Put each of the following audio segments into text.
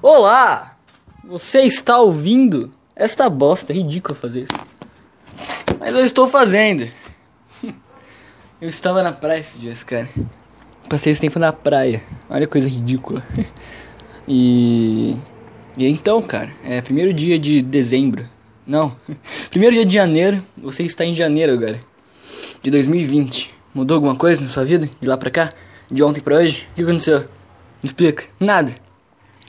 Olá! Você está ouvindo esta bosta? É ridículo fazer isso. Mas eu estou fazendo. Eu estava na praia esses dias, cara. Passei esse tempo na praia. Olha coisa ridícula. E. E então, cara, é primeiro dia de dezembro. Não, primeiro dia de janeiro. Você está em janeiro agora. De 2020. Mudou alguma coisa na sua vida? De lá pra cá? De ontem pra hoje? O que aconteceu? Me explica. Nada.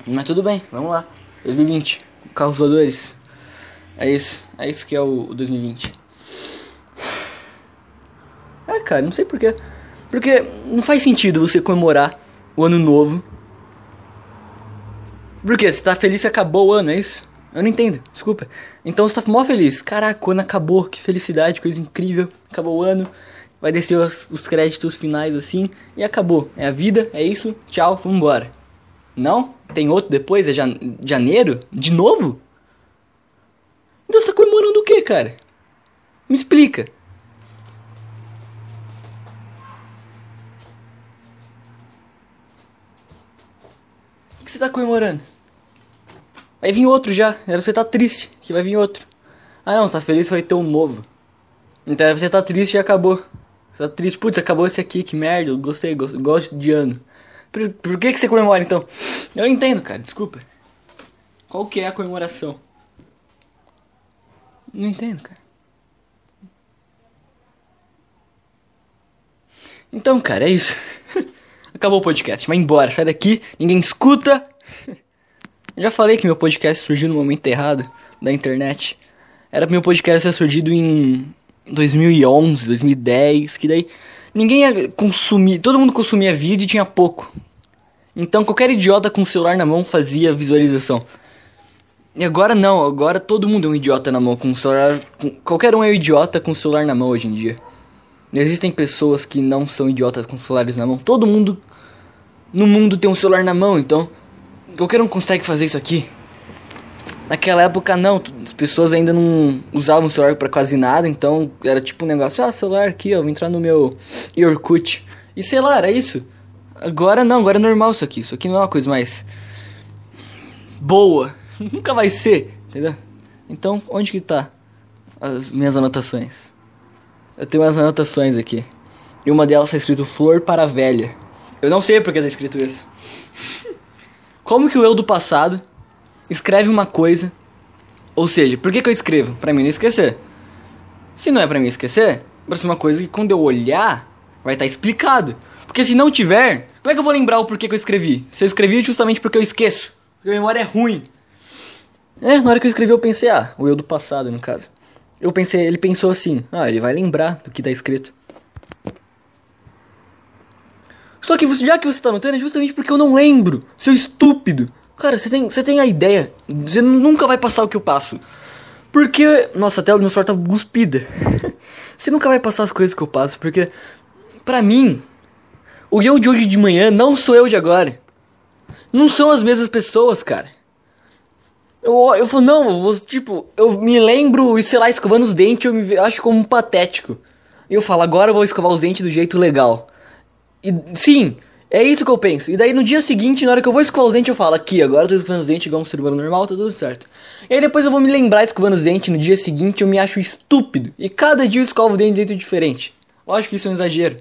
Mas tudo bem, vamos lá. 2020. Carros voadores. É isso. É isso que é o 2020. É, cara, não sei porquê. Porque não faz sentido você comemorar o ano novo. Por quê? Você tá feliz que acabou o ano, é isso? Eu não entendo, desculpa. Então você tá mó feliz. Caraca, o ano acabou, que felicidade, coisa incrível. Acabou o ano. Vai descer os, os créditos finais assim. E acabou. É a vida, é isso. Tchau, vambora. Não? Tem outro depois? É jan janeiro? De novo? Então você tá comemorando o que, cara? Me explica. O que você tá comemorando? Vai vir outro já. Era você tá triste, que vai vir outro. Ah não, você tá feliz, vai ter um novo. Então você tá triste e acabou. Você tá triste, putz, acabou esse aqui, que merda, gostei, gosto, gosto de ano. Por, por que que você comemora então? Eu não entendo, cara, desculpa. Qual que é a comemoração? Não entendo, cara. Então, cara, é isso. Acabou o podcast. Vai embora, sai daqui, ninguém escuta. Eu já falei que meu podcast surgiu no momento errado da internet. Era pro meu podcast ter surgido em 2011, 2010, que daí ninguém ia consumir, todo mundo consumia vídeo e tinha pouco. Então qualquer idiota com o celular na mão fazia visualização. E agora não, agora todo mundo é um idiota na mão com o celular, com, qualquer um é um idiota com o celular na mão hoje em dia. Não existem pessoas que não são idiotas com celulares na mão. Todo mundo no mundo tem um celular na mão, então qualquer um consegue fazer isso aqui. Naquela época não, as pessoas ainda não usavam o celular para quase nada, então era tipo um negócio, ah, celular aqui, ó, vou entrar no meu Orkut. E sei lá, era isso. Agora não, agora é normal isso aqui. Isso aqui não é uma coisa mais boa. Nunca vai ser, entendeu? Então, onde que tá as minhas anotações? Eu tenho umas anotações aqui. E uma delas tá escrito Flor para Velha. Eu não sei porque tá escrito isso. Como que o eu do passado escreve uma coisa? Ou seja, por que, que eu escrevo? Pra mim não esquecer. Se não é pra mim esquecer, vai ser uma coisa que quando eu olhar, vai estar tá explicado. Porque se não tiver, como é que eu vou lembrar o porquê que eu escrevi? Se eu escrevi justamente porque eu esqueço. Porque a memória é ruim. É, na hora que eu escrevi eu pensei, ah, o eu do passado, no caso. Eu pensei, ele pensou assim, ah, ele vai lembrar do que tá escrito. Só que já que você tá notando é justamente porque eu não lembro, seu estúpido. Cara, você tem, você tem a ideia, você nunca vai passar o que eu passo. Porque, nossa, a tela do meu celular tá cuspida. você nunca vai passar as coisas que eu passo, porque, pra mim, o eu de hoje de manhã não sou eu de agora. Não são as mesmas pessoas, cara. Eu, eu falo, não, eu vou, tipo, eu me lembro, sei lá, escovando os dentes, eu me acho como um patético. E eu falo, agora eu vou escovar os dentes do jeito legal. E sim, é isso que eu penso. E daí no dia seguinte, na hora que eu vou escovar os dentes, eu falo, aqui, agora eu tô escovando os dentes igual um ser humano normal, tá tudo certo. E aí depois eu vou me lembrar escovando os dentes, no dia seguinte eu me acho estúpido. E cada dia eu escovo o dente de um jeito diferente. Lógico que isso é um exagero.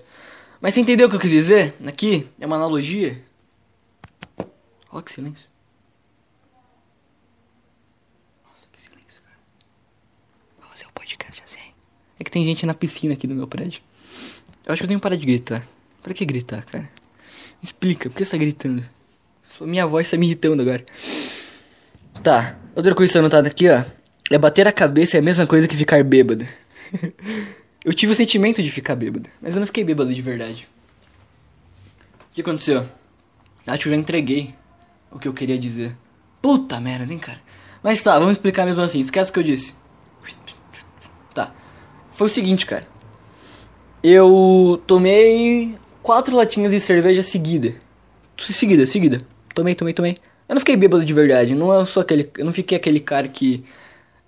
Mas você entendeu o que eu quis dizer? Aqui é uma analogia. Olha que silêncio. Nossa, que silêncio, cara. Vou fazer o um podcast assim. É que tem gente na piscina aqui no meu prédio. Eu acho que eu tenho que parar de gritar. Pra que gritar, cara? Explica, por que você tá gritando? Sua minha voz tá me irritando agora. Tá, outra coisa anotada aqui, ó. É bater a cabeça é a mesma coisa que ficar bêbado. eu tive o sentimento de ficar bêbado, mas eu não fiquei bêbado de verdade. O que aconteceu? Acho que eu já entreguei o que eu queria dizer. Puta merda, hein, cara. Mas tá, vamos explicar mesmo assim. Esquece o que eu disse. Tá. Foi o seguinte, cara. Eu tomei quatro latinhas de cerveja seguida. Seguida, seguida. Tomei, tomei, tomei. Eu não fiquei bêbado de verdade. Não eu sou aquele, eu não fiquei aquele cara que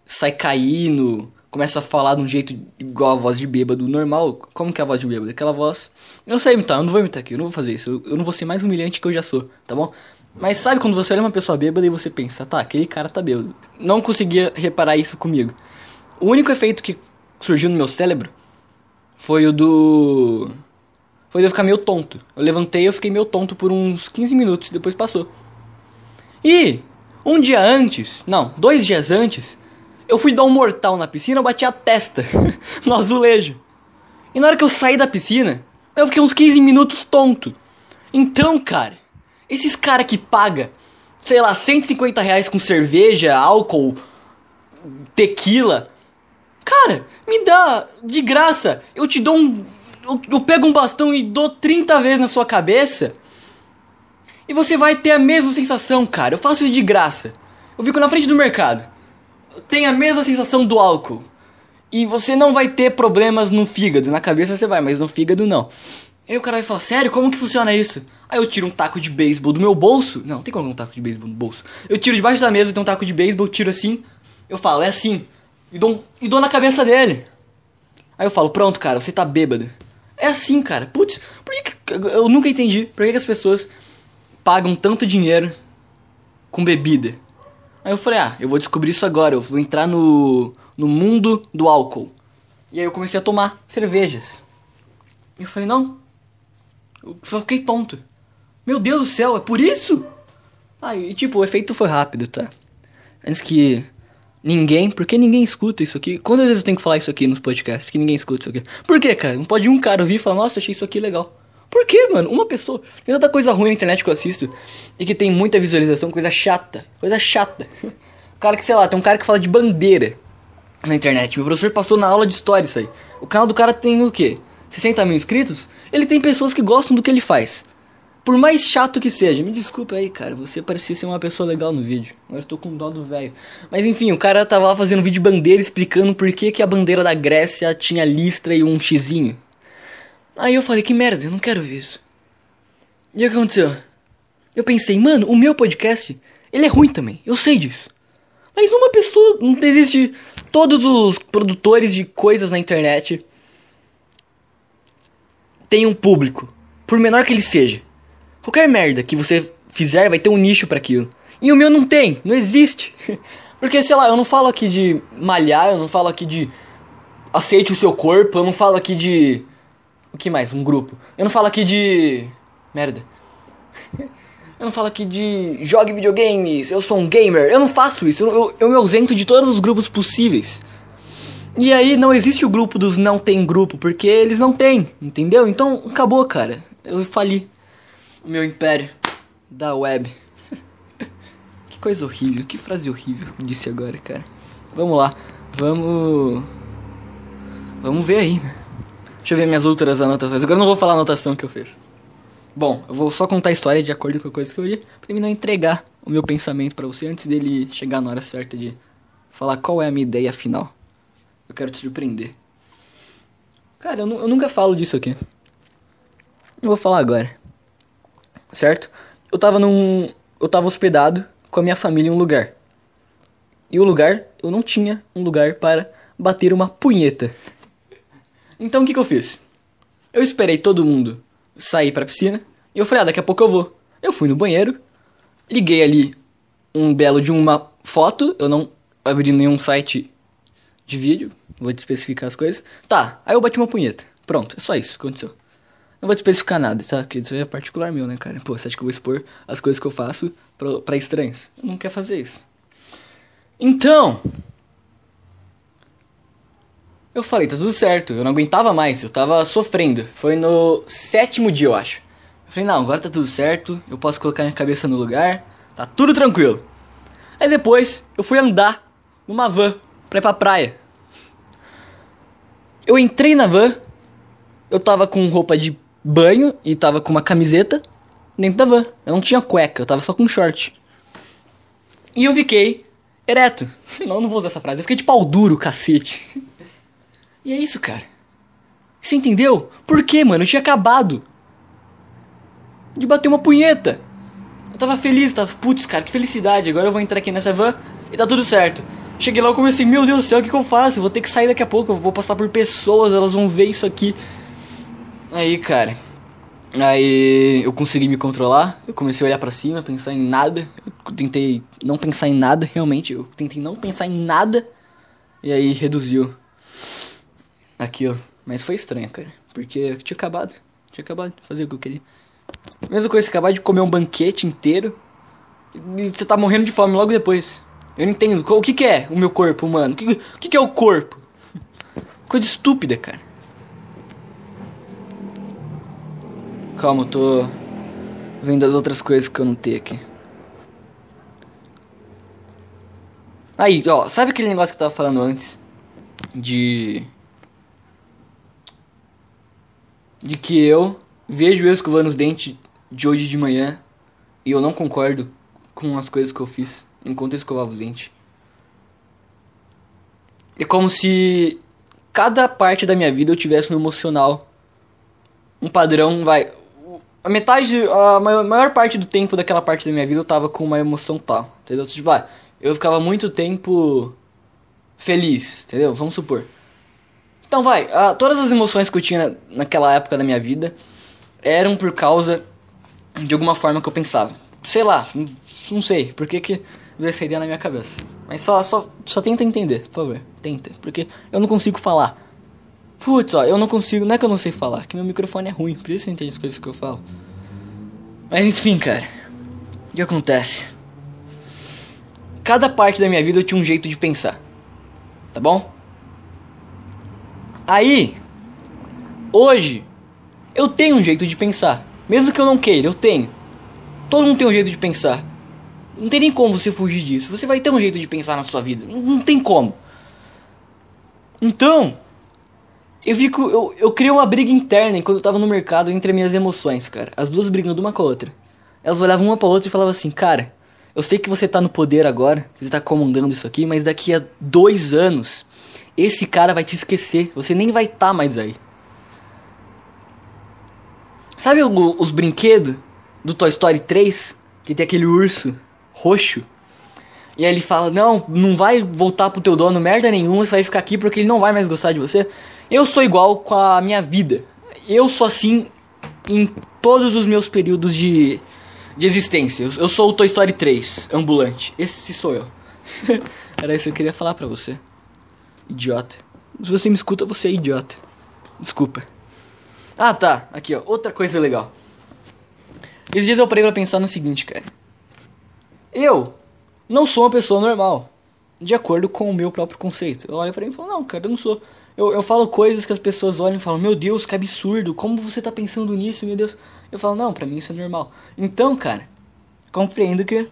sai caindo, começa a falar de um jeito igual a voz de bêbado normal. Como que é a voz de bêbado? Aquela voz. Eu não sei imitar, eu não vou imitar aqui, eu não vou fazer isso. Eu, eu não vou ser mais humilhante que eu já sou, tá bom? Mas sabe quando você olha uma pessoa bêbada e você pensa, tá, aquele cara tá bêbado. Não conseguia reparar isso comigo. O único efeito que surgiu no meu cérebro foi o do. Foi eu ficar meio tonto. Eu levantei e eu fiquei meio tonto por uns 15 minutos, depois passou. E um dia antes, não, dois dias antes, eu fui dar um mortal na piscina, eu bati a testa no azulejo. E na hora que eu saí da piscina, eu fiquei uns 15 minutos tonto. Então, cara, esses cara que paga, sei lá, 150 reais com cerveja, álcool, tequila, cara, me dá de graça. Eu te dou um. Eu, eu pego um bastão e dou 30 vezes na sua cabeça. E você vai ter a mesma sensação, cara. Eu faço isso de graça. Eu fico na frente do mercado. Tem a mesma sensação do álcool. E você não vai ter problemas no fígado. Na cabeça você vai, mas no fígado não. Aí o cara vai falar, sério, como que funciona isso? Aí eu tiro um taco de beisebol do meu bolso. Não, tem como um taco de beisebol no bolso. Eu tiro debaixo da mesa, tem um taco de beisebol, tiro assim. Eu falo, é assim. E dou, e dou na cabeça dele. Aí eu falo, pronto, cara, você tá bêbado. É assim, cara. Putz, por que, que eu nunca entendi por que, que as pessoas pagam tanto dinheiro com bebida? Aí eu falei, ah, eu vou descobrir isso agora, eu vou entrar no, no mundo do álcool. E aí eu comecei a tomar cervejas. E eu falei, não, eu fiquei tonto. Meu Deus do céu, é por isso? E tipo, o efeito foi rápido, tá? Antes que ninguém, porque ninguém escuta isso aqui. Quantas vezes eu tenho que falar isso aqui nos podcasts que ninguém escuta isso aqui? Por que, cara? Não pode um cara ouvir e falar, nossa, achei isso aqui legal. Por que, mano? Uma pessoa. Tem tanta coisa ruim na internet que eu assisto e que tem muita visualização, coisa chata. Coisa chata. Cara que, sei lá, tem um cara que fala de bandeira na internet. Meu professor passou na aula de história isso aí. O canal do cara tem o quê? 60 mil inscritos? Ele tem pessoas que gostam do que ele faz. Por mais chato que seja, me desculpa aí, cara, você parecia ser uma pessoa legal no vídeo. Agora tô com dó do velho. Mas enfim, o cara tava lá fazendo um vídeo de bandeira explicando por que, que a bandeira da Grécia tinha listra e um xizinho. Aí eu falei, que merda, eu não quero ver isso. E o que aconteceu? Eu pensei, mano, o meu podcast, ele é ruim também, eu sei disso. Mas uma pessoa, não existe todos os produtores de coisas na internet tem um público, por menor que ele seja. Qualquer merda que você fizer vai ter um nicho para aquilo. E o meu não tem, não existe. Porque, sei lá, eu não falo aqui de malhar, eu não falo aqui de aceite o seu corpo, eu não falo aqui de. O que mais? Um grupo. Eu não falo aqui de. Merda. Eu não falo aqui de jogue videogames, eu sou um gamer. Eu não faço isso, eu, eu, eu me ausento de todos os grupos possíveis. E aí não existe o grupo dos não tem grupo, porque eles não têm, entendeu? Então acabou, cara. Eu fali o meu império da web. que coisa horrível, que frase horrível eu disse agora, cara. Vamos lá, vamos. Vamos ver aí, né? Deixa eu ver minhas outras anotações. Agora eu não vou falar a anotação que eu fiz. Bom, eu vou só contar a história de acordo com a coisa que eu li, pra mim não entregar o meu pensamento para você antes dele chegar na hora certa de falar qual é a minha ideia final. Eu quero te surpreender. Cara, eu, eu nunca falo disso aqui. Eu vou falar agora. Certo? Eu tava num. Eu tava hospedado com a minha família em um lugar. E o lugar, eu não tinha um lugar para bater uma punheta. Então o que, que eu fiz? Eu esperei todo mundo sair pra piscina. E eu falei, ah, daqui a pouco eu vou. Eu fui no banheiro. Liguei ali um belo de uma foto. Eu não abri nenhum site de vídeo, vou te especificar as coisas. Tá, aí eu bati uma punheta. Pronto, é só isso que aconteceu. Não vou te especificar nada, sabe? Porque isso é particular meu, né, cara? Pô, você acha que eu vou expor as coisas que eu faço pra, pra estranhos? Eu não quero fazer isso. Então. Eu falei, tá tudo certo. Eu não aguentava mais, eu tava sofrendo. Foi no sétimo dia, eu acho. Eu falei, não, agora tá tudo certo. Eu posso colocar minha cabeça no lugar. Tá tudo tranquilo. Aí depois, eu fui andar numa van pra ir pra praia. Eu entrei na van, eu tava com roupa de banho e tava com uma camiseta dentro da van. Eu não tinha cueca, eu tava só com short. E eu fiquei ereto. Não, não vou usar essa frase. Eu fiquei de pau duro, cacete. E é isso, cara. Você entendeu? Por quê, mano? Eu tinha acabado de bater uma punheta. Eu tava feliz, tava, putz, cara, que felicidade. Agora eu vou entrar aqui nessa van e tá tudo certo. Cheguei lá e comecei, meu Deus do céu, o que, que eu faço? Eu vou ter que sair daqui a pouco, eu vou passar por pessoas, elas vão ver isso aqui. Aí, cara, Aí eu consegui me controlar, eu comecei a olhar para cima, pensar em nada. Eu tentei não pensar em nada, realmente. Eu tentei não pensar em nada. E aí reduziu. Aqui, ó. Mas foi estranho, cara. Porque eu tinha acabado. Tinha acabado de fazer o que eu queria. Mesma coisa, acabar de comer um banquete inteiro. E você tá morrendo de fome logo depois. Eu não entendo. O que, que é o meu corpo humano? O o que, que é o corpo? Coisa estúpida, cara. Calma, eu tô vendo as outras coisas que eu não tenho aqui. Aí, ó, sabe aquele negócio que eu tava falando antes? De. De que eu vejo eu escovando os dentes de hoje de manhã e eu não concordo com as coisas que eu fiz enquanto eu escovava os dentes. É como se cada parte da minha vida eu tivesse um emocional. Um padrão, vai a metade, a maior, maior, parte do tempo daquela parte da minha vida eu tava com uma emoção tal, entendeu? Tipo, ah, eu ficava muito tempo feliz, entendeu? Vamos supor. Então vai, ah, todas as emoções que eu tinha naquela época da minha vida eram por causa de alguma forma que eu pensava. Sei lá, não, sei, por que que veio essa ideia na minha cabeça. Mas só, só, só tenta entender, por favor, tenta, porque eu não consigo falar. Putz, ó, eu não consigo, não é que eu não sei falar, que meu microfone é ruim, por isso eu entendo as coisas que eu falo. Mas enfim, cara, o que acontece? Cada parte da minha vida eu tinha um jeito de pensar, tá bom? Aí, hoje, eu tenho um jeito de pensar, mesmo que eu não queira, eu tenho. Todo mundo tem um jeito de pensar. Não tem nem como você fugir disso. Você vai ter um jeito de pensar na sua vida. Não, não tem como. Então, eu fico. Eu, eu criei uma briga interna enquanto eu tava no mercado entre minhas emoções, cara. As duas brigando uma com a outra. Elas olhavam uma pra outra e falavam assim, cara, eu sei que você tá no poder agora, você tá comandando isso aqui, mas daqui a dois anos, esse cara vai te esquecer. Você nem vai estar tá mais aí. Sabe o, os brinquedos do Toy Story 3? Que tem aquele urso roxo? E aí ele fala: Não, não vai voltar pro teu dono merda nenhuma, você vai ficar aqui porque ele não vai mais gostar de você. Eu sou igual com a minha vida. Eu sou assim em todos os meus períodos de, de existência. Eu, eu sou o Toy Story 3, ambulante. Esse sou eu. Era isso que eu queria falar pra você. Idiota. Se você me escuta, você é idiota. Desculpa. Ah, tá. Aqui, ó. Outra coisa legal. Esses dias eu parei pra pensar no seguinte, cara. Eu não sou uma pessoa normal. De acordo com o meu próprio conceito. Eu olho pra mim e falo, não, cara, eu não sou. Eu, eu falo coisas que as pessoas olham e falam, meu Deus, que absurdo, como você tá pensando nisso, meu Deus. Eu falo, não, pra mim isso é normal. Então, cara, compreendo que.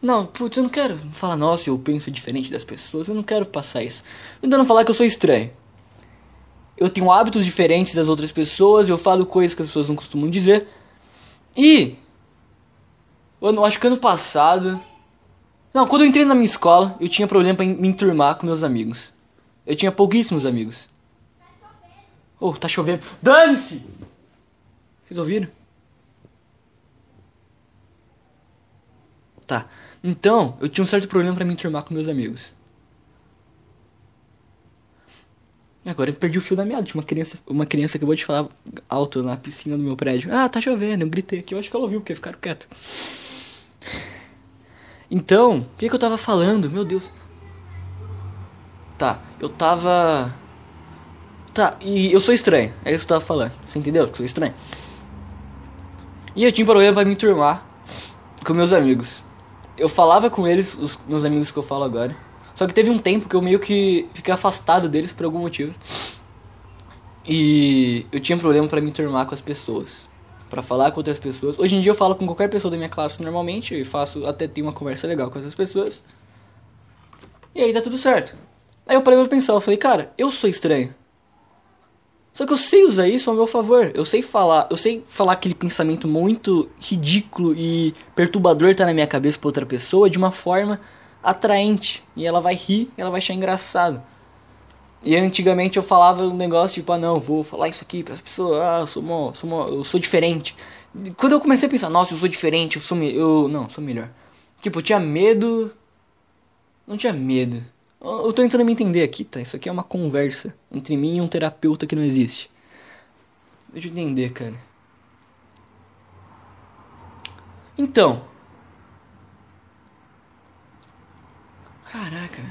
Não, putz, eu não quero falar, nossa, eu penso diferente das pessoas, eu não quero passar isso. Não falar que eu sou estranho. Eu tenho hábitos diferentes das outras pessoas, eu falo coisas que as pessoas não costumam dizer. E eu acho que ano passado. Não, quando eu entrei na minha escola, eu tinha problema pra me enturmar com meus amigos. Eu tinha pouquíssimos amigos. Oh, tá chovendo. Dane-se! Vocês ouviram? Tá. Então, eu tinha um certo problema para me enturmar com meus amigos. Agora eu perdi o fio da meada. Tinha uma criança, uma criança que eu vou te falar alto na piscina do meu prédio. Ah, tá chovendo. Eu gritei aqui. Eu acho que ela ouviu porque ficaram quietos. Então, o que, que eu tava falando? Meu Deus. Tá, eu tava. Tá, e eu sou estranho. É isso que eu tava falando. Você entendeu? Que eu sou estranho. E eu tinha problema pra me turmar com meus amigos. Eu falava com eles, os meus amigos que eu falo agora. Só que teve um tempo que eu meio que fiquei afastado deles por algum motivo. E eu tinha problema para me turmar com as pessoas para falar com outras pessoas. Hoje em dia eu falo com qualquer pessoa da minha classe normalmente e faço até ter uma conversa legal com essas pessoas. E aí tá tudo certo. Aí eu parei pra pensar, eu falei, cara, eu sou estranho. Só que eu sei usar isso ao meu favor. Eu sei falar, eu sei falar aquele pensamento muito ridículo e perturbador que tá na minha cabeça pra outra pessoa de uma forma atraente. E ela vai rir, ela vai achar engraçado. E antigamente eu falava um negócio tipo, ah não, vou falar isso aqui para as pessoas, ah, eu sou, mó, sou mó, eu sou diferente. Quando eu comecei a pensar, nossa, eu sou diferente, eu sou eu não, sou melhor. Tipo, eu tinha medo. Não tinha medo. Eu tô tentando me entender aqui, tá? Isso aqui é uma conversa entre mim e um terapeuta que não existe. Deixa eu entender, cara. Então. Caraca.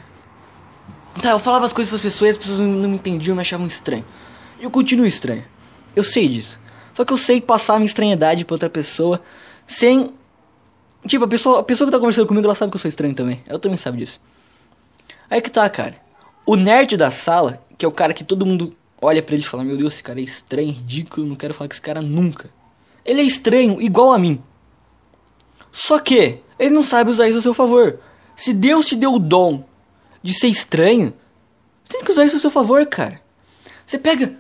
Tá, eu falava as coisas pras pessoas e as pessoas não me entendiam, me achavam estranho. E eu continuo estranho. Eu sei disso. Só que eu sei passar minha estranhidade pra outra pessoa sem. Tipo, a pessoa, a pessoa que tá conversando comigo, ela sabe que eu sou estranho também. Ela também sabe disso. Aí que tá, cara. O nerd da sala, que é o cara que todo mundo olha para ele e fala: Meu Deus, esse cara é estranho, ridículo, não quero falar com esse cara nunca. Ele é estranho, igual a mim. Só que ele não sabe usar isso a seu favor. Se Deus te deu o dom de ser estranho, você tem que usar isso a seu favor, cara. Você pega,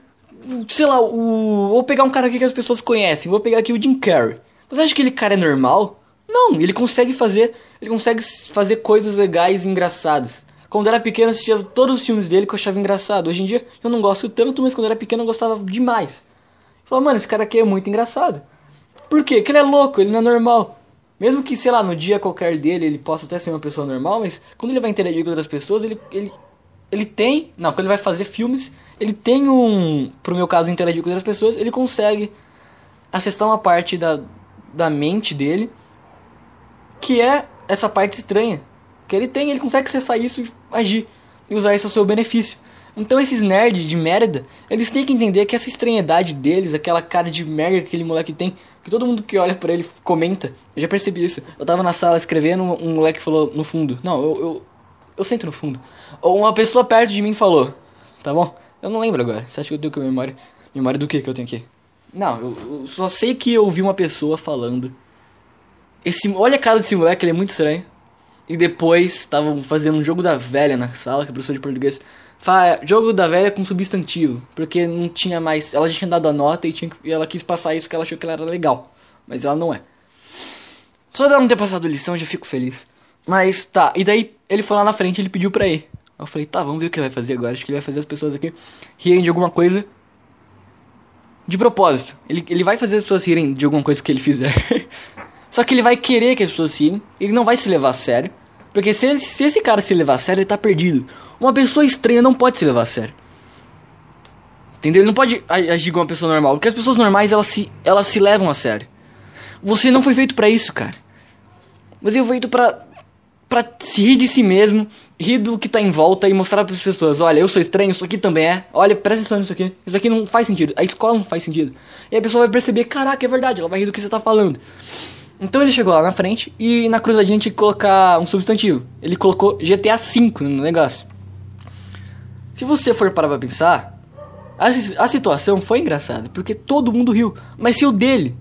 sei lá, o. Vou pegar um cara aqui que as pessoas conhecem. Vou pegar aqui o Jim Carrey. Você acha que ele cara é normal? Não, ele consegue fazer. Ele consegue fazer coisas legais e engraçadas. Quando eu era pequeno, eu assistia todos os filmes dele que eu achava engraçado. Hoje em dia, eu não gosto tanto, mas quando eu era pequeno, eu gostava demais. Eu falava, mano, esse cara aqui é muito engraçado. Por quê? Porque ele é louco, ele não é normal. Mesmo que, sei lá, no dia qualquer dele, ele possa até ser uma pessoa normal, mas quando ele vai interagir com outras pessoas, ele, ele, ele tem. Não, quando ele vai fazer filmes, ele tem um. Pro meu caso, interagir com outras pessoas, ele consegue acessar uma parte da, da mente dele que é essa parte estranha que ele tem, ele consegue acessar isso e agir e usar isso ao seu benefício. Então esses nerds de merda, eles têm que entender que essa estranhidade deles, aquela cara de merda que aquele moleque tem, todo mundo que olha para ele comenta. Eu já percebi isso. Eu tava na sala escrevendo, um moleque falou no fundo. Não, eu, eu, eu sento no fundo. Ou uma pessoa perto de mim falou. Tá bom? Eu não lembro agora. Você acha que eu tenho que memória? Memória do que que eu tenho aqui? Não, eu, eu só sei que eu ouvi uma pessoa falando. Esse, olha a cara desse moleque, ele é muito estranho. E depois estavam fazendo um jogo da velha na sala, que a professora de português fala, jogo da velha com substantivo, porque não tinha mais, ela já tinha dado a nota e, tinha, e ela quis passar isso porque ela achou que ela era legal, mas ela não é. Só dela não ter passado lição, já fico feliz. Mas tá, e daí ele foi lá na frente, ele pediu pra ir. Eu falei, tá, vamos ver o que ele vai fazer agora. Acho que ele vai fazer as pessoas aqui rirem de alguma coisa de propósito. Ele, ele vai fazer as pessoas rirem de alguma coisa que ele fizer. Só que ele vai querer que as pessoas sigam, ele não vai se levar a sério. Porque se, ele, se esse cara se levar a sério, ele tá perdido. Uma pessoa estranha não pode se levar a sério. Entendeu? Ele não pode agir como uma pessoa normal. Porque as pessoas normais, elas se, elas se levam a sério. Você não foi feito para isso, cara. Você foi feito pra, pra se rir de si mesmo, rir do que tá em volta e mostrar para as pessoas: olha, eu sou estranho, isso aqui também é. Olha, presta atenção nisso aqui. Isso aqui não faz sentido. A escola não faz sentido. E a pessoa vai perceber: caraca, é verdade, ela vai rir do que você tá falando. Então ele chegou lá na frente e na cruzadinha tinha que colocar um substantivo. Ele colocou GTA V no negócio. Se você for parar pra pensar, a, a situação foi engraçada, porque todo mundo riu. Mas se o dele?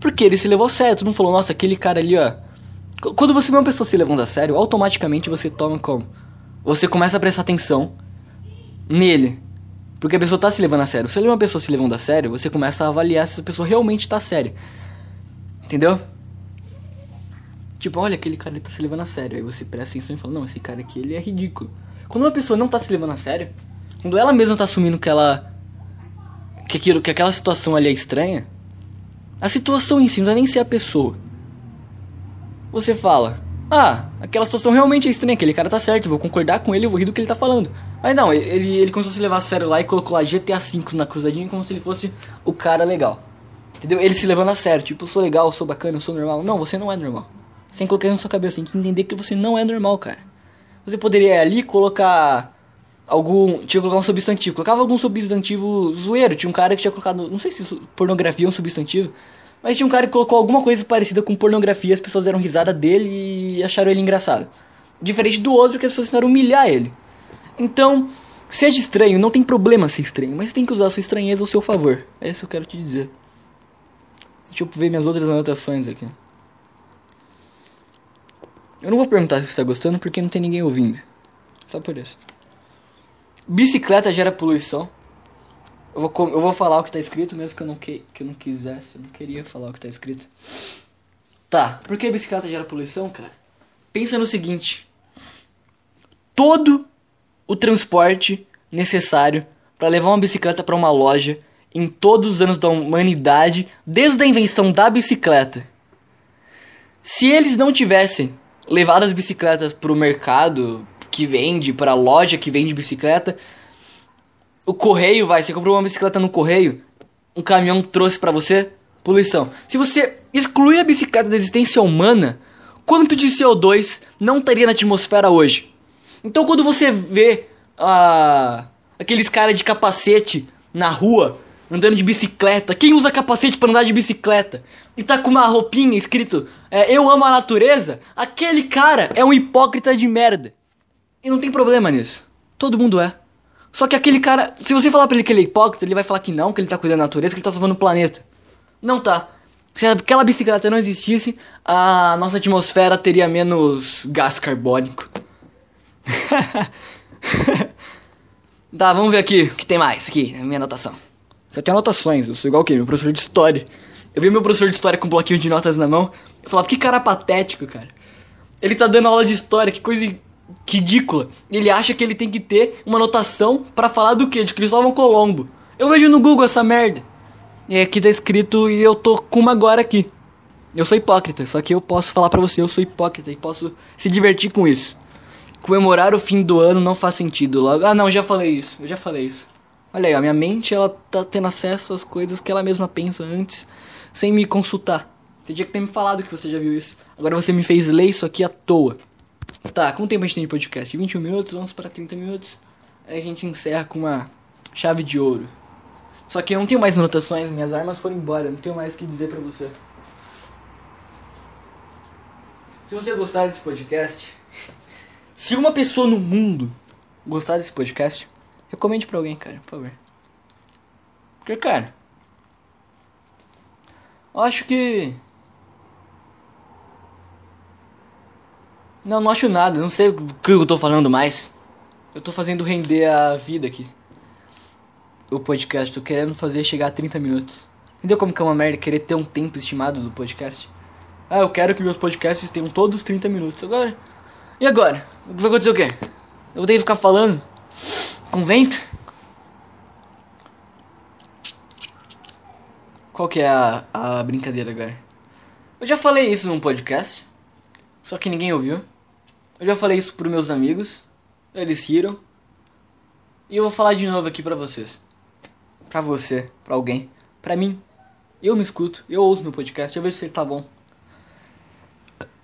Porque ele se levou a sério, todo mundo falou, nossa, aquele cara ali, ó. Quando você vê uma pessoa se levando a sério, automaticamente você toma como? Você começa a prestar atenção nele. Porque a pessoa tá se levando a sério. Se ele é uma pessoa se levando a sério, você começa a avaliar se essa pessoa realmente tá séria. Entendeu? Tipo, olha, aquele cara tá se levando a sério. Aí você presta atenção e fala, não, esse cara aqui ele é ridículo. Quando uma pessoa não tá se levando a sério, quando ela mesma tá assumindo que ela. que, aquilo, que aquela situação ali é estranha, a situação em si não é nem ser a pessoa. Você fala, ah, aquela situação realmente é estranha, aquele cara tá certo, vou concordar com ele, vou rir do que ele tá falando. Mas não, ele, ele começou a se levar a sério lá e colocou lá GTA V na cruzadinha como se ele fosse o cara legal. Entendeu? Ele se levando a sério, tipo, eu sou legal, eu sou bacana, eu sou normal. Não, você não é normal. Sem colocar na sua cabeça, tem que entender que você não é normal, cara. Você poderia ali colocar algum. Tinha que colocar um substantivo. Colocava algum substantivo zoeiro. Tinha um cara que tinha colocado. Não sei se pornografia é um substantivo. Mas tinha um cara que colocou alguma coisa parecida com pornografia. As pessoas deram risada dele e acharam ele engraçado. Diferente do outro que as pessoas tentaram humilhar ele. Então, seja estranho, não tem problema ser estranho. Mas tem que usar a sua estranheza ao seu favor. É isso que eu quero te dizer. Deixa eu ver minhas outras anotações aqui. Eu não vou perguntar se você está gostando porque não tem ninguém ouvindo. Só por isso. Bicicleta gera poluição. Eu vou, eu vou falar o que está escrito, mesmo que eu, não que, que eu não quisesse. Eu não queria falar o que está escrito. Tá, por que bicicleta gera poluição, cara? Pensa no seguinte: todo o transporte necessário para levar uma bicicleta para uma loja em todos os anos da humanidade, desde a invenção da bicicleta. Se eles não tivessem levar as bicicletas pro mercado que vende, pra loja que vende bicicleta. O correio vai, você comprou uma bicicleta no correio, um caminhão trouxe para você? Poluição. Se você excluir a bicicleta da existência humana, quanto de CO2 não estaria na atmosfera hoje? Então quando você vê ah, aqueles caras de capacete na rua, andando de bicicleta, quem usa capacete para andar de bicicleta e tá com uma roupinha escrito é, Eu amo a natureza, aquele cara é um hipócrita de merda. E não tem problema nisso. Todo mundo é. Só que aquele cara, se você falar pra ele que ele é hipócrita, ele vai falar que não, que ele tá cuidando da natureza, que ele tá salvando o planeta. Não tá. Se aquela bicicleta não existisse, a nossa atmosfera teria menos gás carbônico. tá, vamos ver aqui o que tem mais aqui, na minha anotação. Eu tenho anotações, eu sou igual o quê? Meu professor de história. Eu vi meu professor de história com um bloquinho de notas na mão, eu falava, que cara patético, cara. Ele tá dando aula de história, que coisa ridícula. Ele acha que ele tem que ter uma anotação para falar do quê? De Cristóvão Colombo. Eu vejo no Google essa merda. E aqui tá escrito e eu tô com uma agora aqui. Eu sou hipócrita, só que eu posso falar pra você, eu sou hipócrita e posso se divertir com isso. Comemorar o fim do ano não faz sentido logo. Ah, não, já falei isso, eu já falei isso. Olha aí, a minha mente ela tá tendo acesso às coisas que ela mesma pensa antes, sem me consultar. Você tinha que ter me falado que você já viu isso. Agora você me fez ler isso aqui à toa. Tá, quanto tempo a gente tem de podcast? 21 minutos, vamos para 30 minutos. Aí a gente encerra com uma chave de ouro. Só que eu não tenho mais anotações, minhas armas foram embora, não tenho mais o que dizer pra você. Se você gostar desse podcast, se uma pessoa no mundo gostar desse podcast, recomende pra alguém, cara, por favor. Porque, cara, eu acho que. Não, não acho nada, não sei o que eu tô falando mais. Eu tô fazendo render a vida aqui o podcast. Tô querendo fazer chegar a 30 minutos. Entendeu como que é uma merda querer ter um tempo estimado do podcast? Ah, eu quero que meus podcasts tenham todos 30 minutos. Agora. E agora? Vai acontecer o quê? Eu vou ter que ficar falando com vento? Qual que é a, a brincadeira agora? Eu já falei isso num podcast, só que ninguém ouviu. Eu já falei isso pros meus amigos, eles riram. E eu vou falar de novo aqui pra vocês pra você, pra alguém, pra mim. Eu me escuto, eu ouço meu podcast, eu vejo se ele tá bom.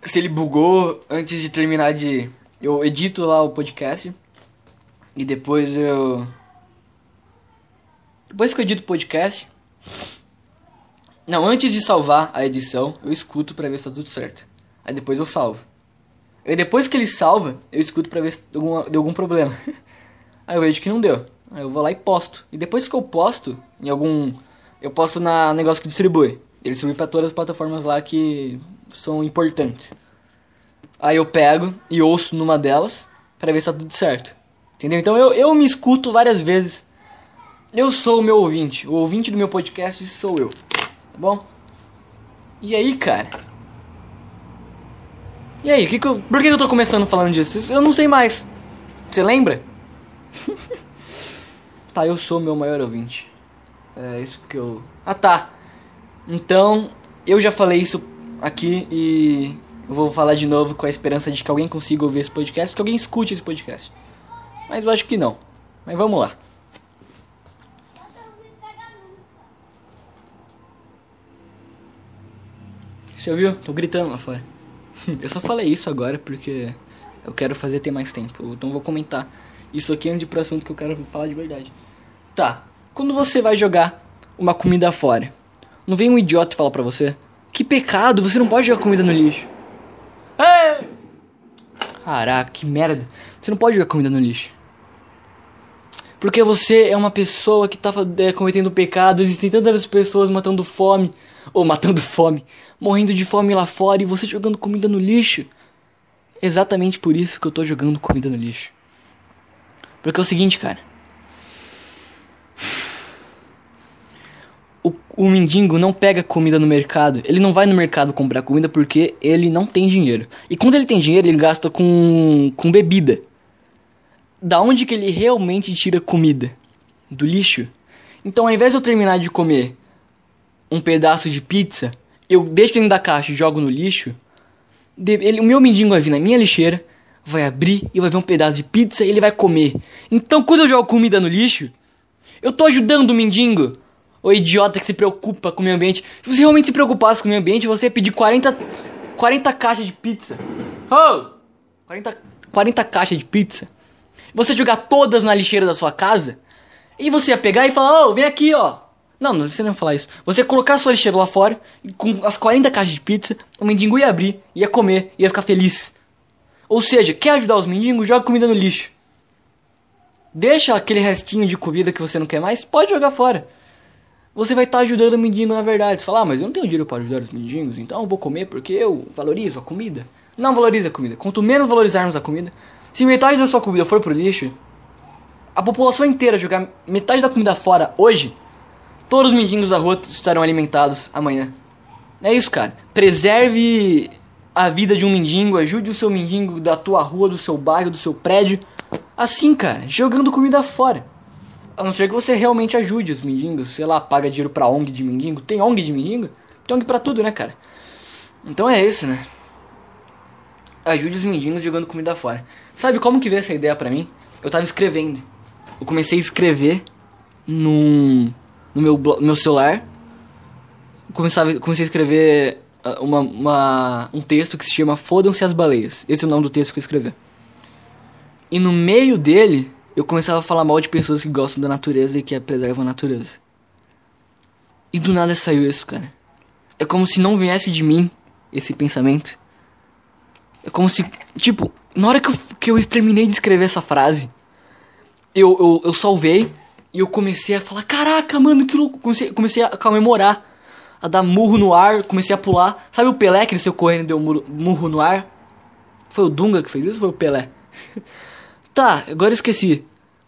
Se ele bugou antes de terminar de. Eu edito lá o podcast. E depois eu. Depois que eu edito o podcast. Não, antes de salvar a edição, eu escuto pra ver se tá tudo certo. Aí depois eu salvo. E depois que ele salva, eu escuto pra ver se deu algum, problema. Aí eu vejo que não deu. Aí eu vou lá e posto. E depois que eu posto em algum. Eu posto na negócio que distribui. Ele distribui para todas as plataformas lá que são importantes. Aí eu pego e ouço numa delas para ver se tá tudo certo. Entendeu? Então eu, eu me escuto várias vezes. Eu sou o meu ouvinte. O ouvinte do meu podcast sou eu. Tá bom? E aí, cara? E aí, que que eu, por que eu tô começando falando disso? Eu não sei mais. Você lembra? Tá, eu sou meu maior ouvinte. É isso que eu. Ah tá. Então, eu já falei isso aqui e vou falar de novo com a esperança de que alguém consiga ouvir esse podcast, que alguém escute esse podcast. Mas eu acho que não. Mas vamos lá. Você ouviu? Tô gritando lá fora. eu só falei isso agora porque eu quero fazer ter mais tempo. Então vou comentar isso aqui antes de pro assunto que eu quero falar de verdade. Tá, quando você vai jogar uma comida fora, não vem um idiota falar pra você: Que pecado, você não pode jogar comida no lixo. Ei! Caraca, que merda. Você não pode jogar comida no lixo. Porque você é uma pessoa que tá é, cometendo pecado. Existem tantas pessoas matando fome. Ou matando fome. Morrendo de fome lá fora e você jogando comida no lixo. Exatamente por isso que eu tô jogando comida no lixo. Porque é o seguinte, cara. O, o mendigo não pega comida no mercado. Ele não vai no mercado comprar comida porque ele não tem dinheiro. E quando ele tem dinheiro, ele gasta com, com bebida. Da onde que ele realmente tira comida? Do lixo. Então, ao invés de eu terminar de comer um pedaço de pizza, eu deixo dentro da caixa e jogo no lixo. Ele, o meu mendigo vai vir na minha lixeira, vai abrir e vai ver um pedaço de pizza e ele vai comer. Então, quando eu jogo comida no lixo, eu tô ajudando o mendigo Ô idiota que se preocupa com o meio ambiente. Se você realmente se preocupasse com o meio ambiente, você ia pedir 40, 40 caixas de pizza. Oh! 40, 40 caixas de pizza. Você jogar todas na lixeira da sua casa. E você ia pegar e falar, ô, oh, vem aqui, ó. Não, não não ia falar isso. Você ia colocar a sua lixeira lá fora, com as 40 caixas de pizza, o mendigo ia abrir, ia comer, ia ficar feliz. Ou seja, quer ajudar os mendigos? Joga comida no lixo. Deixa aquele restinho de comida que você não quer mais, pode jogar fora. Você vai estar tá ajudando o mendigo na verdade. Você fala, ah, mas eu não tenho dinheiro para ajudar os mendigos, então eu vou comer porque eu valorizo a comida. Não valorize a comida. Quanto menos valorizarmos a comida, se metade da sua comida for pro lixo, a população inteira jogar metade da comida fora hoje, todos os mendigos da rua estarão alimentados amanhã. É isso, cara. Preserve a vida de um mendigo, ajude o seu mendigo da tua rua, do seu bairro, do seu prédio. Assim, cara, jogando comida fora. A não ser que você realmente ajude os mendigos, sei lá, paga dinheiro pra ONG de mendigo. Tem ONG de mendigo? Tem ONG pra tudo, né, cara? Então é isso, né? Ajude os mendigos jogando comida fora. Sabe como que veio essa ideia pra mim? Eu tava escrevendo. Eu comecei a escrever num, no meu, meu celular. Comecei, comecei a escrever ah, uma, uma, um texto que se chama Fodam-se as baleias. Esse é o nome do texto que eu escrevi. E no meio dele, eu começava a falar mal de pessoas que gostam da natureza e que preservam a natureza. E do nada saiu isso, cara. É como se não viesse de mim esse pensamento. É como se, tipo, na hora que eu, que eu terminei de escrever essa frase, eu, eu, eu salvei e eu comecei a falar: Caraca, mano, que louco! Comecei, comecei a comemorar, a dar murro no ar, comecei a pular. Sabe o Pelé que saiu correndo e deu murro, murro no ar? Foi o Dunga que fez isso ou foi o Pelé? tá, agora eu esqueci.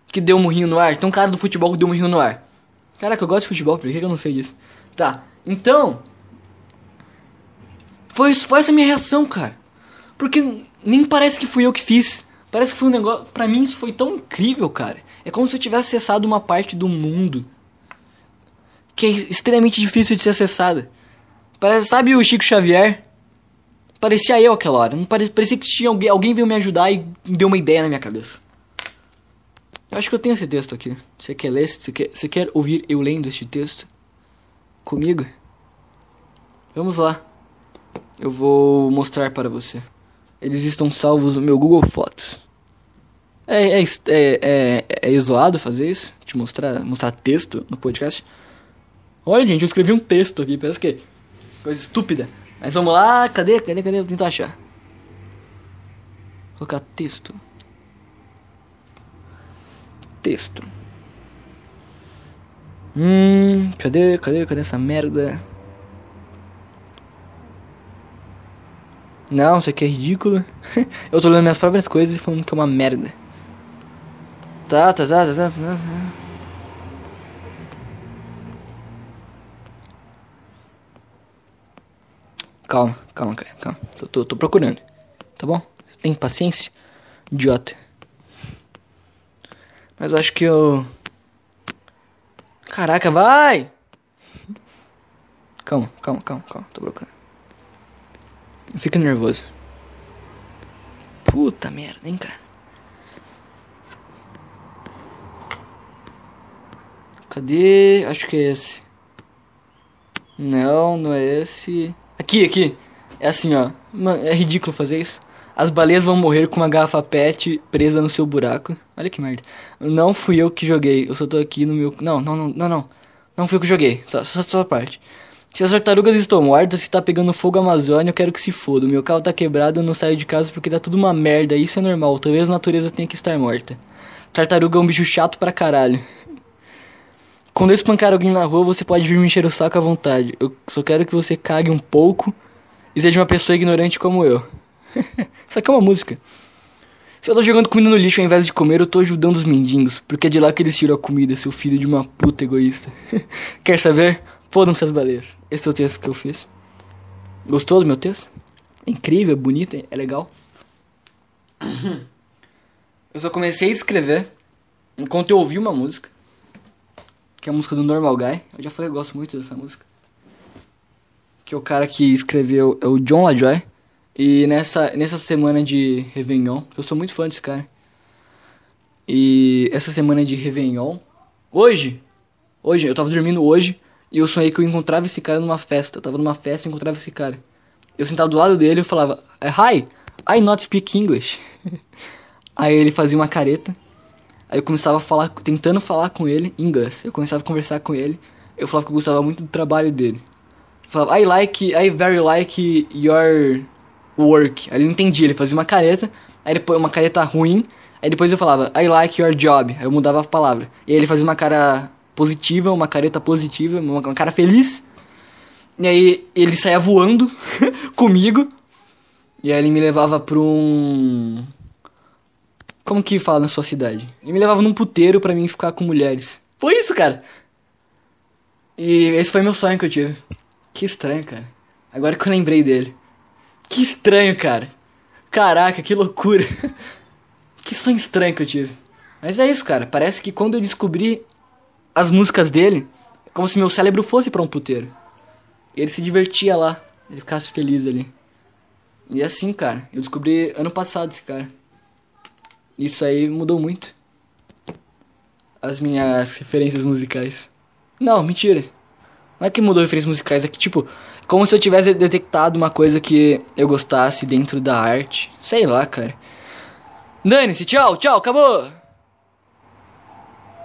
Que deu um murrinho no ar. Tem um cara do futebol que deu um murrinho no ar. Caraca, eu gosto de futebol, por que eu não sei disso? Tá, então. Foi, foi essa minha reação, cara. Porque nem parece que fui eu que fiz. Parece que foi um negócio. Pra mim isso foi tão incrível, cara. É como se eu tivesse acessado uma parte do mundo que é extremamente difícil de ser acessada. Parece, sabe o Chico Xavier? Parecia eu aquela hora. Não parecia, parecia que tinha alguém, alguém veio me ajudar e deu uma ideia na minha cabeça. Eu acho que eu tenho esse texto aqui. Você quer ler? Você quer, você quer ouvir eu lendo este texto? Comigo? Vamos lá. Eu vou mostrar para você. Eles estão salvos no meu Google Fotos. É, é, é, é, é isolado fazer isso? Te mostrar, mostrar texto no podcast? Olha, gente, eu escrevi um texto aqui, parece que coisa estúpida. Mas vamos lá, cadê, cadê, cadê? Vou tentar achar. Vou colocar texto. Texto. Hum, cadê, cadê, cadê essa merda? Não, isso aqui é ridículo. eu tô lendo minhas próprias coisas e falando que é uma merda. Tá, tá, tá, tá, tá, tá. Calma, calma, cara, calma. Tô, tô, tô procurando. Tá bom? Tem paciência? Idiota. Mas eu acho que eu. Caraca, vai! Calma, calma, calma, calma. Tô procurando. Fica nervoso. Puta merda, hein, cara. Cadê? Acho que é esse. Não, não é esse. Aqui, aqui. É assim, ó. Mano, é ridículo fazer isso. As baleias vão morrer com uma garrafa PET presa no seu buraco. Olha que merda. Não fui eu que joguei. Eu só tô aqui no meu. Não, não, não, não, não. Não fui eu que joguei. Só, só, só a parte. Se as tartarugas estão mortas, se tá pegando fogo a Amazônia, eu quero que se foda. Meu carro tá quebrado, eu não saio de casa porque tá tudo uma merda. Isso é normal, talvez a natureza tenha que estar morta. Tartaruga é um bicho chato pra caralho. Quando eu espancar alguém na rua, você pode vir me encher o saco à vontade. Eu só quero que você cague um pouco e seja uma pessoa ignorante como eu. Isso aqui é uma música. Se eu tô jogando comida no lixo ao invés de comer, eu tô ajudando os mendigos. Porque é de lá que eles tiram a comida, seu filho de uma puta egoísta. Quer saber? Fodam-se as baleias. Esse é o texto que eu fiz. Gostou do meu texto? É incrível, é bonito, é legal. Eu só comecei a escrever enquanto eu ouvi uma música. Que é a música do Normal Guy. Eu já falei eu gosto muito dessa música. Que o cara que escreveu é o John LaJoy. E nessa, nessa semana de Réveillon, eu sou muito fã desse cara. E essa semana de Réveillon, hoje, hoje, eu tava dormindo hoje, E eu sonhei que eu encontrava esse cara numa festa. Eu tava numa festa e encontrava esse cara. Eu sentava do lado dele e falava, Hi, I not speak English. Aí ele fazia uma careta. Aí eu começava a falar, tentando falar com ele em inglês. Eu começava a conversar com ele. Eu falava que eu gostava muito do trabalho dele. Eu falava, I like, I very like your work. Aí ele não entendia, ele fazia uma careta. Aí depois uma careta ruim. Aí depois eu falava, I like your job. Aí eu mudava a palavra. E aí ele fazia uma cara positiva, uma careta positiva, uma, cara feliz. E aí ele saía voando comigo. E aí ele me levava pra um. Como que fala na sua cidade? Ele me levava num puteiro pra mim ficar com mulheres. Foi isso, cara! E esse foi meu sonho que eu tive. Que estranho, cara. Agora que eu lembrei dele. Que estranho, cara. Caraca, que loucura. que sonho estranho que eu tive. Mas é isso, cara. Parece que quando eu descobri as músicas dele, é como se meu cérebro fosse para um puteiro. E ele se divertia lá. Ele ficasse feliz ali. E assim, cara, eu descobri ano passado esse cara. Isso aí mudou muito. As minhas referências musicais. Não, mentira. Não é que mudou referências musicais, é que tipo, como se eu tivesse detectado uma coisa que eu gostasse dentro da arte. Sei lá, cara. Dane-se, tchau, tchau, acabou!